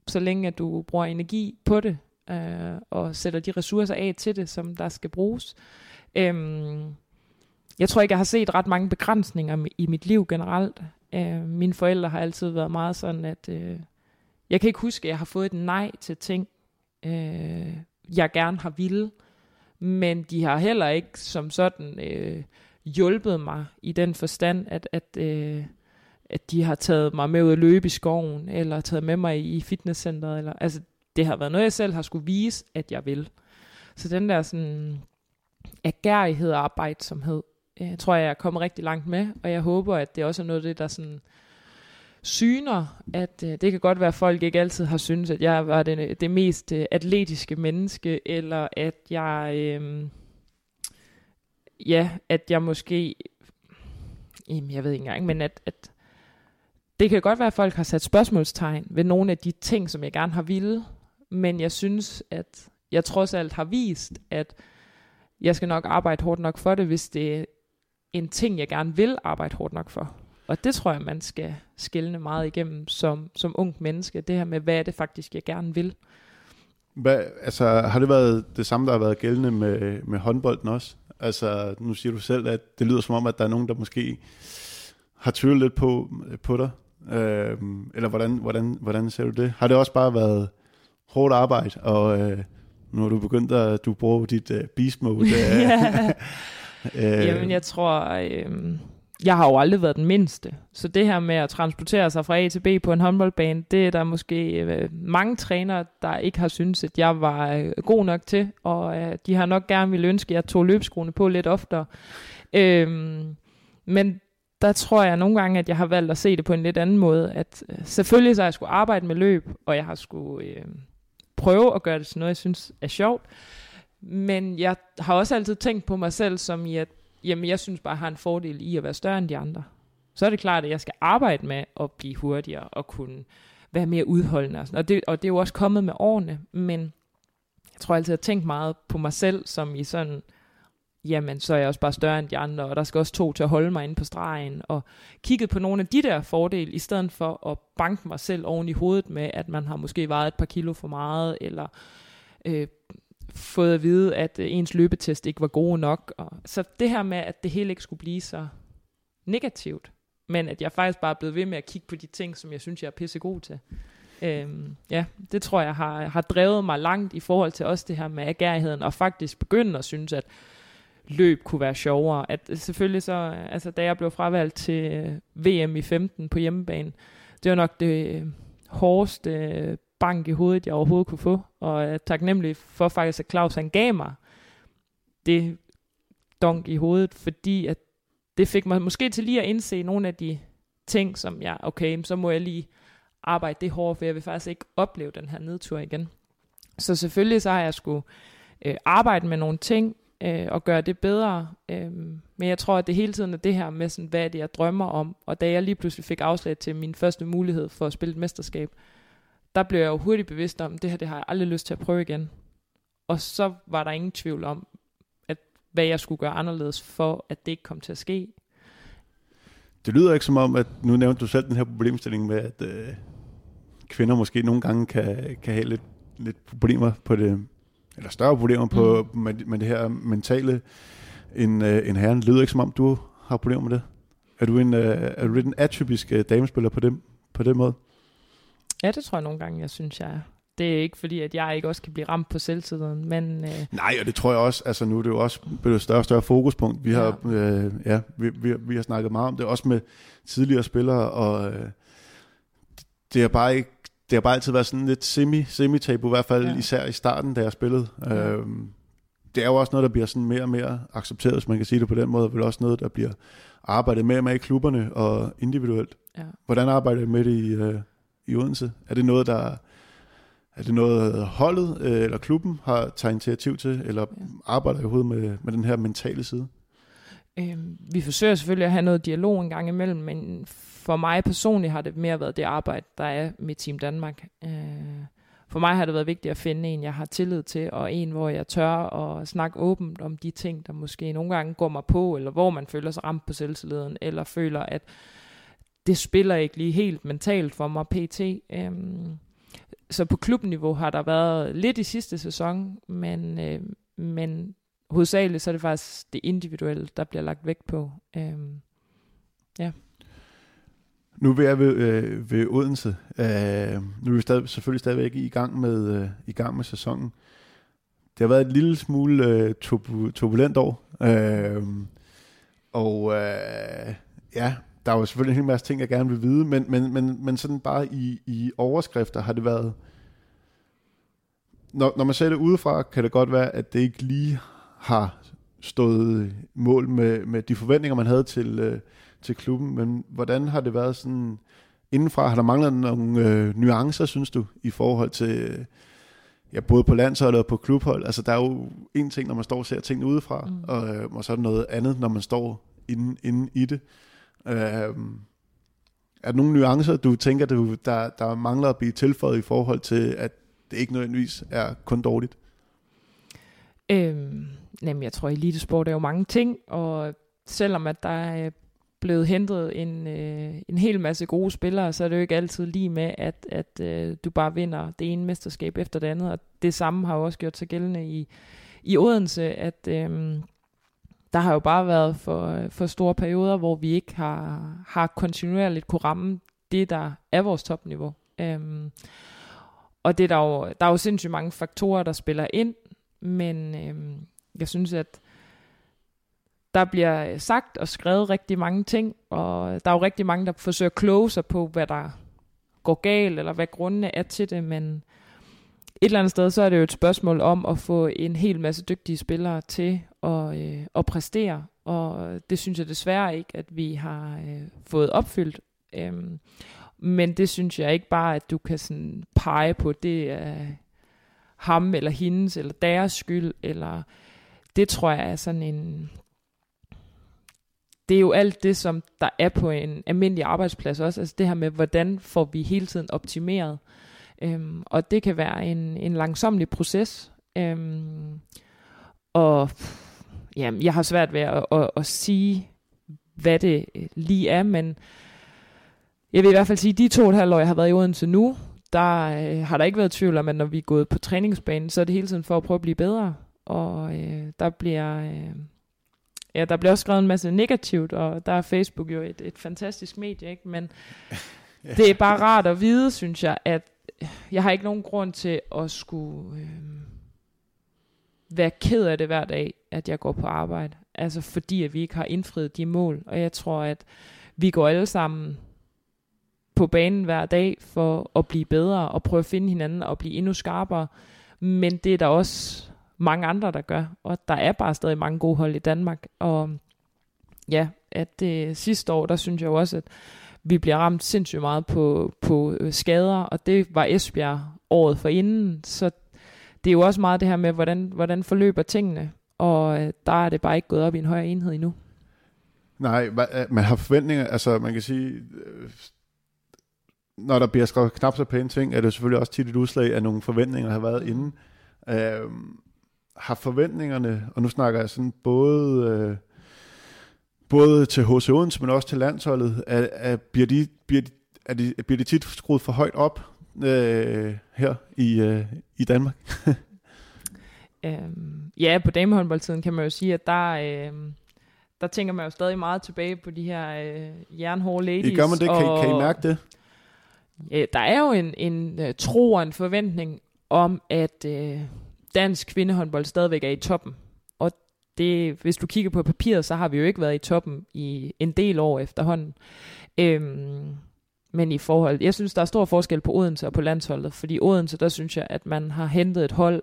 så længe at du bruger energi på det, øh, og sætter de ressourcer af til det, som der skal bruges. Øhm, jeg tror ikke, jeg har set ret mange begrænsninger i mit liv generelt. Øh, mine forældre har altid været meget sådan, at øh, jeg kan ikke huske, at jeg har fået et nej til ting, øh, jeg gerne har ville. Men de har heller ikke som sådan øh, hjulpet mig i den forstand, at, at, øh, at de har taget mig med ud at løbe i skoven, eller taget med mig i fitnesscenteret. Eller, altså, det har været noget, jeg selv har skulle vise, at jeg vil. Så den der sådan agerighed og arbejdsomhed, jeg tror jeg er kommet rigtig langt med, og jeg håber, at det også er noget af det, der sådan syner, at øh, det kan godt være, at folk ikke altid har syntes, at jeg var det, det mest øh, atletiske menneske, eller at jeg, øh, ja, at jeg måske, jamen, jeg ved ikke engang, men at, at det kan godt være, at folk har sat spørgsmålstegn ved nogle af de ting, som jeg gerne har ville, men jeg synes, at jeg trods alt har vist, at jeg skal nok arbejde hårdt nok for det, hvis det en ting, jeg gerne vil arbejde hårdt nok for. Og det tror jeg, man skal skille meget igennem som, som ung menneske. Det her med, hvad er det faktisk, jeg gerne vil. Hvad, altså, har det været det samme, der har været gældende med, med håndbolden også? Altså, nu siger du selv, at det lyder som om, at der er nogen, der måske har tvivlet lidt på, på dig. Øh, eller hvordan, hvordan, hvordan ser du det? Har det også bare været hårdt arbejde, og øh, nu har du begyndt at, du bruger dit øh, beast mode. Øh, Øh. Jamen, jeg tror, øh, jeg har jo aldrig været den mindste. Så det her med at transportere sig fra A til B på en håndboldbane, det er der måske øh, mange trænere, der ikke har syntes, at jeg var øh, god nok til. Og øh, de har nok gerne ville ønske, at jeg tog løbskruene på lidt oftere. Øh, men der tror jeg nogle gange, at jeg har valgt at se det på en lidt anden måde. At øh, selvfølgelig så har jeg skulle arbejde med løb, og jeg har skulle øh, prøve at gøre det til noget, jeg synes er sjovt. Men jeg har også altid tænkt på mig selv som i, at jamen, jeg synes bare, jeg har en fordel i at være større end de andre. Så er det klart, at jeg skal arbejde med at blive hurtigere og kunne være mere udholdende. Og, sådan. og, det, og det er jo også kommet med årene, men jeg tror altid, at jeg har tænkt meget på mig selv, som i sådan, jamen, så er jeg også bare større end de andre, og der skal også to til at holde mig inde på stregen, og kigget på nogle af de der fordele, i stedet for at banke mig selv oven i hovedet med, at man har måske vejet et par kilo for meget, eller øh, fået at vide, at øh, ens løbetest ikke var god nok. Og, så det her med, at det hele ikke skulle blive så negativt, men at jeg faktisk bare er blevet ved med at kigge på de ting, som jeg synes, jeg er pissegod til. Øhm, ja, det tror jeg har, har drevet mig langt i forhold til også det her med agerigheden, og faktisk begynde at synes, at løb kunne være sjovere. At selvfølgelig så, altså da jeg blev fravalgt til øh, VM i 15 på hjemmebane, det var nok det øh, hårdeste bank i hovedet, jeg overhovedet kunne få. Og jeg er taknemmelig for faktisk, at Claus han gav mig det donk i hovedet, fordi at det fik mig måske til lige at indse nogle af de ting, som jeg, okay, så må jeg lige arbejde det hårdt, for jeg vil faktisk ikke opleve den her nedtur igen. Så selvfølgelig så har jeg skulle øh, arbejde med nogle ting, øh, og gøre det bedre. Øh, men jeg tror, at det hele tiden er det her med, sådan, hvad er det, jeg drømmer om. Og da jeg lige pludselig fik afslag til min første mulighed for at spille et mesterskab, der blev jeg jo hurtigt bevidst om, det her det har jeg aldrig lyst til at prøve igen. Og så var der ingen tvivl om, at hvad jeg skulle gøre anderledes for, at det ikke kom til at ske. Det lyder ikke som om, at nu nævnte du selv den her problemstilling med, at øh, kvinder måske nogle gange kan, kan have lidt, lidt problemer på det, eller større problemer på, mm. med, med det her mentale end, øh, end herren. Det lyder ikke som om, du har problemer med det. Er du en, øh, er du en atypisk øh, damespiller på, dem, på den måde? Ja, det tror jeg nogle gange, jeg synes, jeg er. Det er ikke fordi, at jeg ikke også kan blive ramt på selvtiden, men... Øh... Nej, og det tror jeg også, altså nu er det jo også blevet et større og større fokuspunkt. Vi har, ja. Øh, ja, vi, vi, vi har snakket meget om det, også med tidligere spillere, og øh, det har bare ikke det har bare altid været sådan lidt semi, semi-tabu, i hvert fald ja. især i starten, da jeg spillede. Ja. Øhm, det er jo også noget, der bliver sådan mere og mere accepteret, hvis man kan sige det på den måde, og vel også noget, der bliver arbejdet mere med i klubberne og individuelt. Ja. Hvordan arbejder du med det i, øh, i Odense? Er det noget, der er det noget holdet øh, eller klubben har taget initiativ til, eller ja. arbejder i hovedet med, med den her mentale side? Øhm, vi forsøger selvfølgelig at have noget dialog en gang imellem, men for mig personligt har det mere været det arbejde, der er med Team Danmark. Øh, for mig har det været vigtigt at finde en, jeg har tillid til, og en, hvor jeg tør at snakke åbent om de ting, der måske nogle gange går mig på, eller hvor man føler sig ramt på selvtilliden, eller føler, at det spiller ikke lige helt mentalt for mig pt. Øhm, så på klubniveau har der været lidt i sidste sæson, men, øh, men hovedsageligt så er det faktisk det individuelle, der bliver lagt vægt på. Øhm, ja. Nu er jeg ved, øh, ved Odense. Øh, nu er vi stadig, selvfølgelig stadigvæk i gang med øh, i gang med sæsonen. Det har været et lille smule øh, turbulent år. Øh, og øh, ja, der er jo selvfølgelig en hel masse ting, jeg gerne vil vide, men, men, men, men sådan bare i, i overskrifter har det været... Når, når man ser det udefra, kan det godt være, at det ikke lige har stået mål med, med de forventninger, man havde til, øh, til klubben, men hvordan har det været sådan indenfra? Har der manglet nogle øh, nuancer, synes du, i forhold til ja, både på landshold og på klubhold? Altså, der er jo en ting, når man står og ser tingene udefra, mm. og, øh, og så er der noget andet, når man står inde, inde i det. Øh, er der nogle nuancer, du tænker, du, der, der mangler at blive tilføjet i forhold til, at det ikke nødvendigvis er kun dårligt? Øhm, jamen, jeg tror, elitesport er jo mange ting, og selvom at der er blevet hentet en, øh, en hel masse gode spillere, så er det jo ikke altid lige med, at, at øh, du bare vinder det ene mesterskab efter det andet. Og det samme har jo også gjort sig gældende i, i Odense, at øh, der har jo bare været for, for store perioder, hvor vi ikke har, har kontinuerligt kunne ramme det, der er vores topniveau. Øhm, og det er der, jo, der er jo sindssygt mange faktorer, der spiller ind, men øhm, jeg synes, at der bliver sagt og skrevet rigtig mange ting, og der er jo rigtig mange, der forsøger at kloge sig på, hvad der går galt, eller hvad grundene er til det, men et eller andet sted, så er det jo et spørgsmål om at få en hel masse dygtige spillere til at, øh, at præstere, og det synes jeg desværre ikke, at vi har øh, fået opfyldt. Øhm, men det synes jeg ikke bare, at du kan sådan pege på, det er ham eller hendes, eller deres skyld, eller det tror jeg er sådan en, det er jo alt det, som der er på en almindelig arbejdsplads også. Altså det her med, hvordan får vi hele tiden optimeret. Øhm, og det kan være en, en langsomlig proces. Øhm, og jamen, jeg har svært ved at, at, at sige, hvad det lige er, men jeg vil i hvert fald sige, at de to og et halvt år, jeg har været i Odense nu, der øh, har der ikke været tvivl om, at når vi er gået på træningsbanen, så er det hele tiden for at prøve at blive bedre. Og øh, der bliver... Øh, ja, der bliver også skrevet en masse negativt, og der er Facebook jo et, et fantastisk medie, ikke? men ja. det er bare rart at vide, synes jeg, at jeg har ikke nogen grund til at skulle øh, være ked af det hver dag, at jeg går på arbejde. Altså fordi, at vi ikke har indfriet de mål, og jeg tror, at vi går alle sammen på banen hver dag for at blive bedre og prøve at finde hinanden og blive endnu skarpere. Men det er der også mange andre, der gør. Og der er bare stadig mange gode hold i Danmark. Og ja, at det sidste år, der synes jeg jo også, at vi bliver ramt sindssygt meget på, på øh, skader, og det var Esbjerg året for inden, så det er jo også meget det her med, hvordan, hvordan forløber tingene, og øh, der er det bare ikke gået op i en højere enhed endnu. Nej, øh, man har forventninger, altså man kan sige, når der bliver skrevet knap så pæne ting, er det selvfølgelig også tit et udslag af nogle forventninger, der har været inden. Øh, har forventningerne, og nu snakker jeg sådan både, øh, både til HC Odense, men også til landsholdet, er, er, bliver, de, bliver, de, er de, bliver de tit skruet for højt op øh, her i, øh, i Danmark? øhm, ja, på damehåndboldtiden kan man jo sige, at der, øh, der tænker man jo stadig meget tilbage på de her øh, jernhårde ladies. I gør man det? Kan, og, kan I mærke det? Ja, der er jo en, en uh, tro og en forventning om, at uh, dansk kvindehåndbold stadigvæk er i toppen. Det, hvis du kigger på papiret, så har vi jo ikke været i toppen i en del år efterhånden. Øhm, men i forhold, jeg synes, der er stor forskel på Odense og på landsholdet, fordi Odense, der synes jeg, at man har hentet et hold,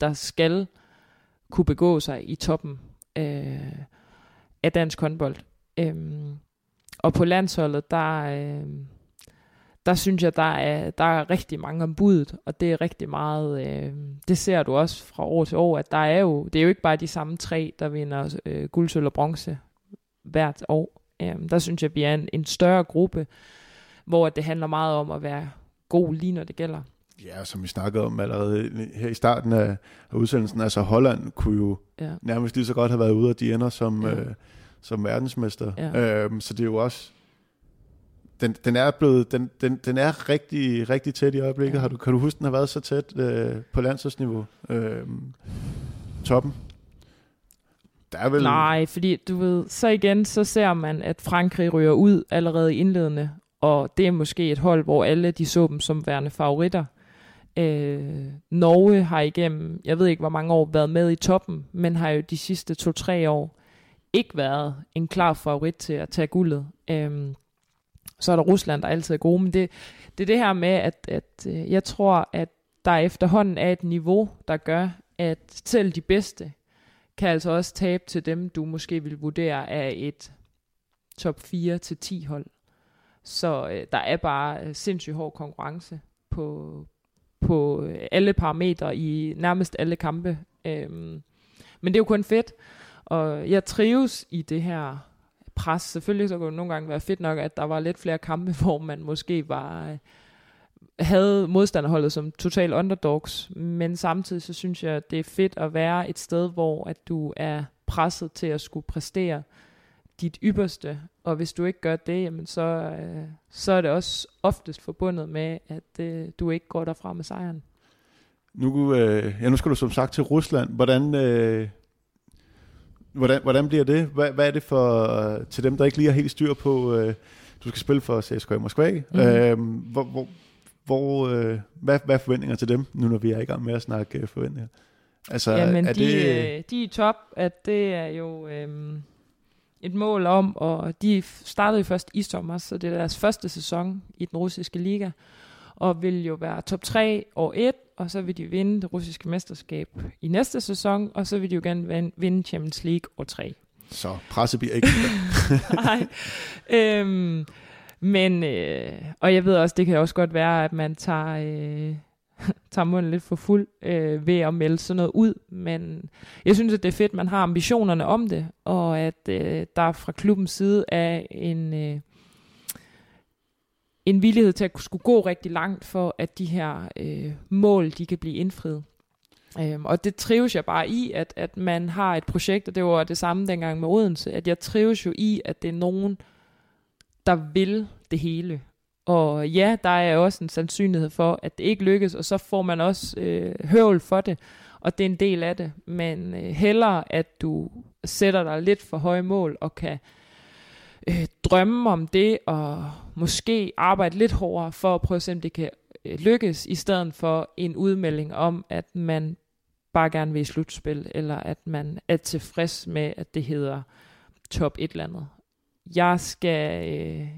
der skal kunne begå sig i toppen øh, af dansk håndbold. Øhm, og på landsholdet, der, øh, der synes jeg, der er, der er rigtig mange om budet, og det er rigtig meget, øh, det ser du også fra år til år, at der er jo, det er jo ikke bare de samme tre, der vinder øh, guld, sølv og bronze hvert år. Øh, der synes jeg, vi er en, en større gruppe, hvor det handler meget om at være god lige når det gælder. Ja, som vi snakkede om allerede her i starten af, af udsendelsen, altså Holland kunne jo ja. nærmest lige så godt have været ude, og de ender som, ja. øh, som verdensmester. Ja. Øhm, så det er jo også, den, den er blevet, den, den, den er rigtig, rigtig tæt i øjeblikket. Ja. Har du, kan du huske, den har været så tæt øh, på landsholdsniveau? Øh, toppen? Der er vel... Nej, fordi du ved, så igen, så ser man, at Frankrig ryger ud allerede indledende, og det er måske et hold, hvor alle de så dem som værende favoritter. Øh, Norge har igennem, jeg ved ikke hvor mange år, været med i toppen, men har jo de sidste to-tre år ikke været en klar favorit til at tage guldet. Øh, så er der Rusland, der altid er gode, men det, det er det her med, at, at øh, jeg tror, at der efterhånden er et niveau, der gør, at selv de bedste kan altså også tabe til dem, du måske vil vurdere af et top 4 til 10 hold. Så øh, der er bare øh, sindssygt hård konkurrence på, på øh, alle parametre i nærmest alle kampe. Øhm, men det er jo kun fedt, og jeg trives i det her pres. Selvfølgelig så kunne det nogle gange være fedt nok, at der var lidt flere kampe, hvor man måske var øh, havde modstanderholdet som total underdogs, men samtidig så synes jeg, det er fedt at være et sted, hvor at du er presset til at skulle præstere dit ypperste, og hvis du ikke gør det, jamen så, øh, så er det også oftest forbundet med, at øh, du ikke går derfra med sejren. Nu, øh, ja, nu skal du som sagt til Rusland. Hvordan, øh, hvordan, hvordan bliver det? Hvad, hvad er det for, til dem, der ikke lige har helt styr på, øh, du skal spille for CSKA Moskva. Mm-hmm. Øh, hvor, hvor, hvor, øh, hvad, hvad er forventninger til dem, nu når vi er i gang med at snakke øh, forventninger? Altså, Jamen, er de, det... Øh, de er top, at det er jo øh, et mål om, og de startede jo først i sommer, så det er deres første sæson i den russiske liga, og vil jo være top 3 år 1, og så vil de vinde det russiske mesterskab i næste sæson, og så vil de jo gerne vinde Champions League år 3. Så presset bliver ikke Nej. Øhm, men, øh, og jeg ved også, det kan også godt være, at man tager, øh, tager munden lidt for fuld øh, ved at melde sådan noget ud. Men jeg synes, at det er fedt, man har ambitionerne om det, og at øh, der fra klubbens side er en... Øh, en villighed til at skulle gå rigtig langt for, at de her øh, mål, de kan blive indfriet. Øhm, og det trives jeg bare i, at, at man har et projekt, og det var det samme dengang med Odense, at jeg trives jo i, at det er nogen, der vil det hele. Og ja, der er også en sandsynlighed for, at det ikke lykkes, og så får man også øh, høvl for det, og det er en del af det. Men øh, hellere, at du sætter dig lidt for høje mål, og kan øh, Øh, drømme om det, og måske arbejde lidt hårdere for at prøve at se, om det kan øh, lykkes, i stedet for en udmelding om, at man bare gerne vil i slutspil, eller at man er tilfreds med, at det hedder top et eller andet jeg skal, øh,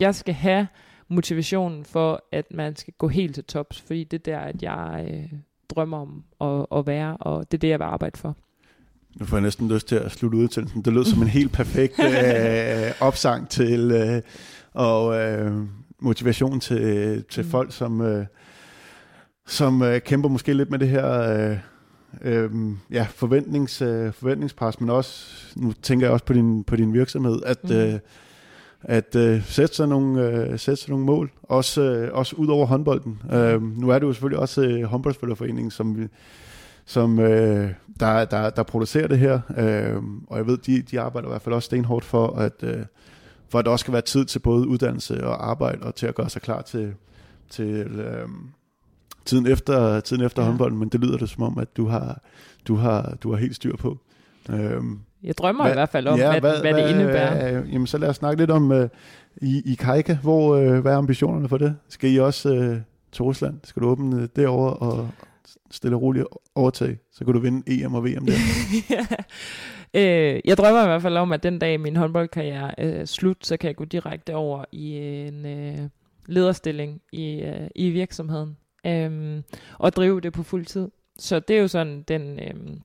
jeg skal have motivationen for, at man skal gå helt til tops, fordi det er der, at jeg øh, drømmer om at, at være, og det er det, jeg vil arbejde for. Nu får jeg næsten lyst til at slutte udsendelsen. Det lød som en helt perfekt øh, opsang til øh, og øh, motivation til, til mm. folk, som, øh, som øh, kæmper måske lidt med det her øh, øh, ja, forventnings, øh, forventningspres, men også, nu tænker jeg også på din, på din virksomhed, at, mm. øh, at øh, sætte, sig nogle, øh, sætte sig nogle mål, også, øh, også ud over håndbolden. Øh, nu er det jo selvfølgelig også øh, håndboldspillerforeningen, som, som øh, der, der, der producerer det her, øh, og jeg ved, de, de arbejder i hvert fald også stenhårdt for, at, øh, for at der også skal være tid til både uddannelse og arbejde, og til at gøre sig klar til, til øh, tiden efter, tiden efter ja. håndbolden, men det lyder det som om, at du har, du har, du har helt styr på. Øhm, jeg drømmer hvad, i hvert fald om, ja, hvad, hvad, hvad det indebærer. Øh, jamen så lad os snakke lidt om uh, i, i Kajka. Hvor, uh, hvad er ambitionerne for det? Skal I også uh, til Rusland? Skal du åbne derovre og stille og roligt overtag? Så kan du vinde EM og VM der. ja. Øh, jeg drømmer i hvert fald om, at den dag min håndboldkarriere er slut, så kan jeg gå direkte over i en uh, lederstilling i, uh, i virksomheden øhm, og drive det på fuld tid. Så det er jo sådan den, øhm,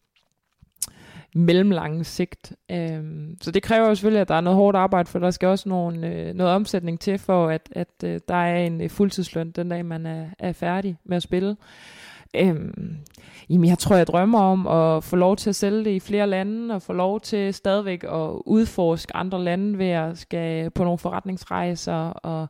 mellemlange sigt. Øhm, så det kræver jo selvfølgelig, at der er noget hårdt arbejde, for der skal også nogle, øh, noget omsætning til, for at, at øh, der er en øh, fuldtidsløn den dag, man er, er færdig med at spille. Øhm, jamen, jeg tror, jeg drømmer om at få lov til at sælge det i flere lande, og få lov til stadigvæk at udforske andre lande ved at skal på nogle forretningsrejser. Og,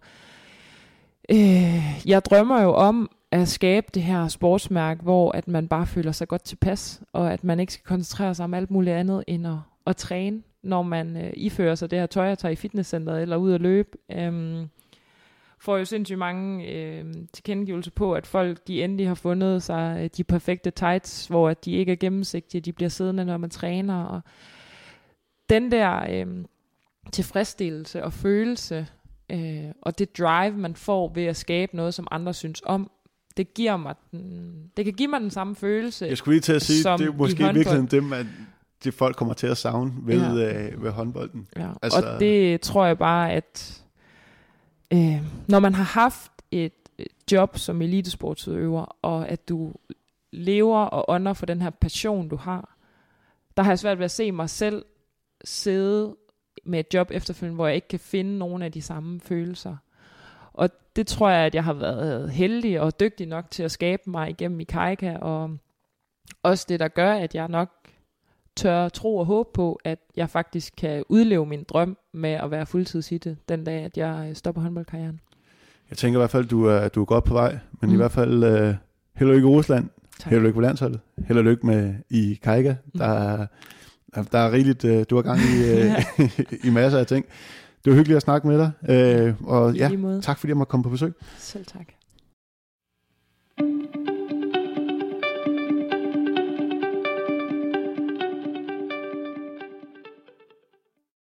øh, jeg drømmer jo om at skabe det her sportsmærke, hvor at man bare føler sig godt tilpas, og at man ikke skal koncentrere sig om alt muligt andet end at, at træne, når man øh, ifører sig det her tøj jeg tager i fitnesscenteret eller ud at løbe. Øhm, får jo sindssygt mange øh, tilkendegivelser på, at folk de endelig har fundet sig øh, de perfekte tights, hvor at de ikke er gennemsigtige, de bliver siddende, når man træner. Og den der øh, tilfredsstillelse og følelse, øh, og det drive, man får ved at skabe noget, som andre synes om, det giver mig den, det kan give mig den samme følelse. Jeg skulle lige til at sige, det er måske i virkeligheden det, man, det folk kommer til at savne ved, ja. øh, ved håndbolden. Ja. Altså, og det tror jeg bare, at øh, når man har haft et job som elitesportsudøver, og at du lever og ånder for den her passion, du har, der har jeg svært ved at se mig selv sidde med et job efterfølgende, hvor jeg ikke kan finde nogen af de samme følelser. Og det tror jeg, at jeg har været heldig og dygtig nok til at skabe mig igennem i Kaika, og også det, der gør, at jeg nok tør tro og håbe på, at jeg faktisk kan udleve min drøm med at være fuldtidsitte den dag, at jeg øh, stopper håndboldkarrieren. Jeg tænker i hvert fald, at du er, du er godt på vej, men mm. i hvert fald uh, held og lykke i Rusland, tak. held og lykke på landsholdet, held og lykke med i Kaika. Mm. Der, er, der er rigeligt, uh, du har gang i, uh, i masser af ting. Det var hyggeligt at snakke med dig, uh, og ja, tak fordi jeg måtte komme på besøg. Selv tak.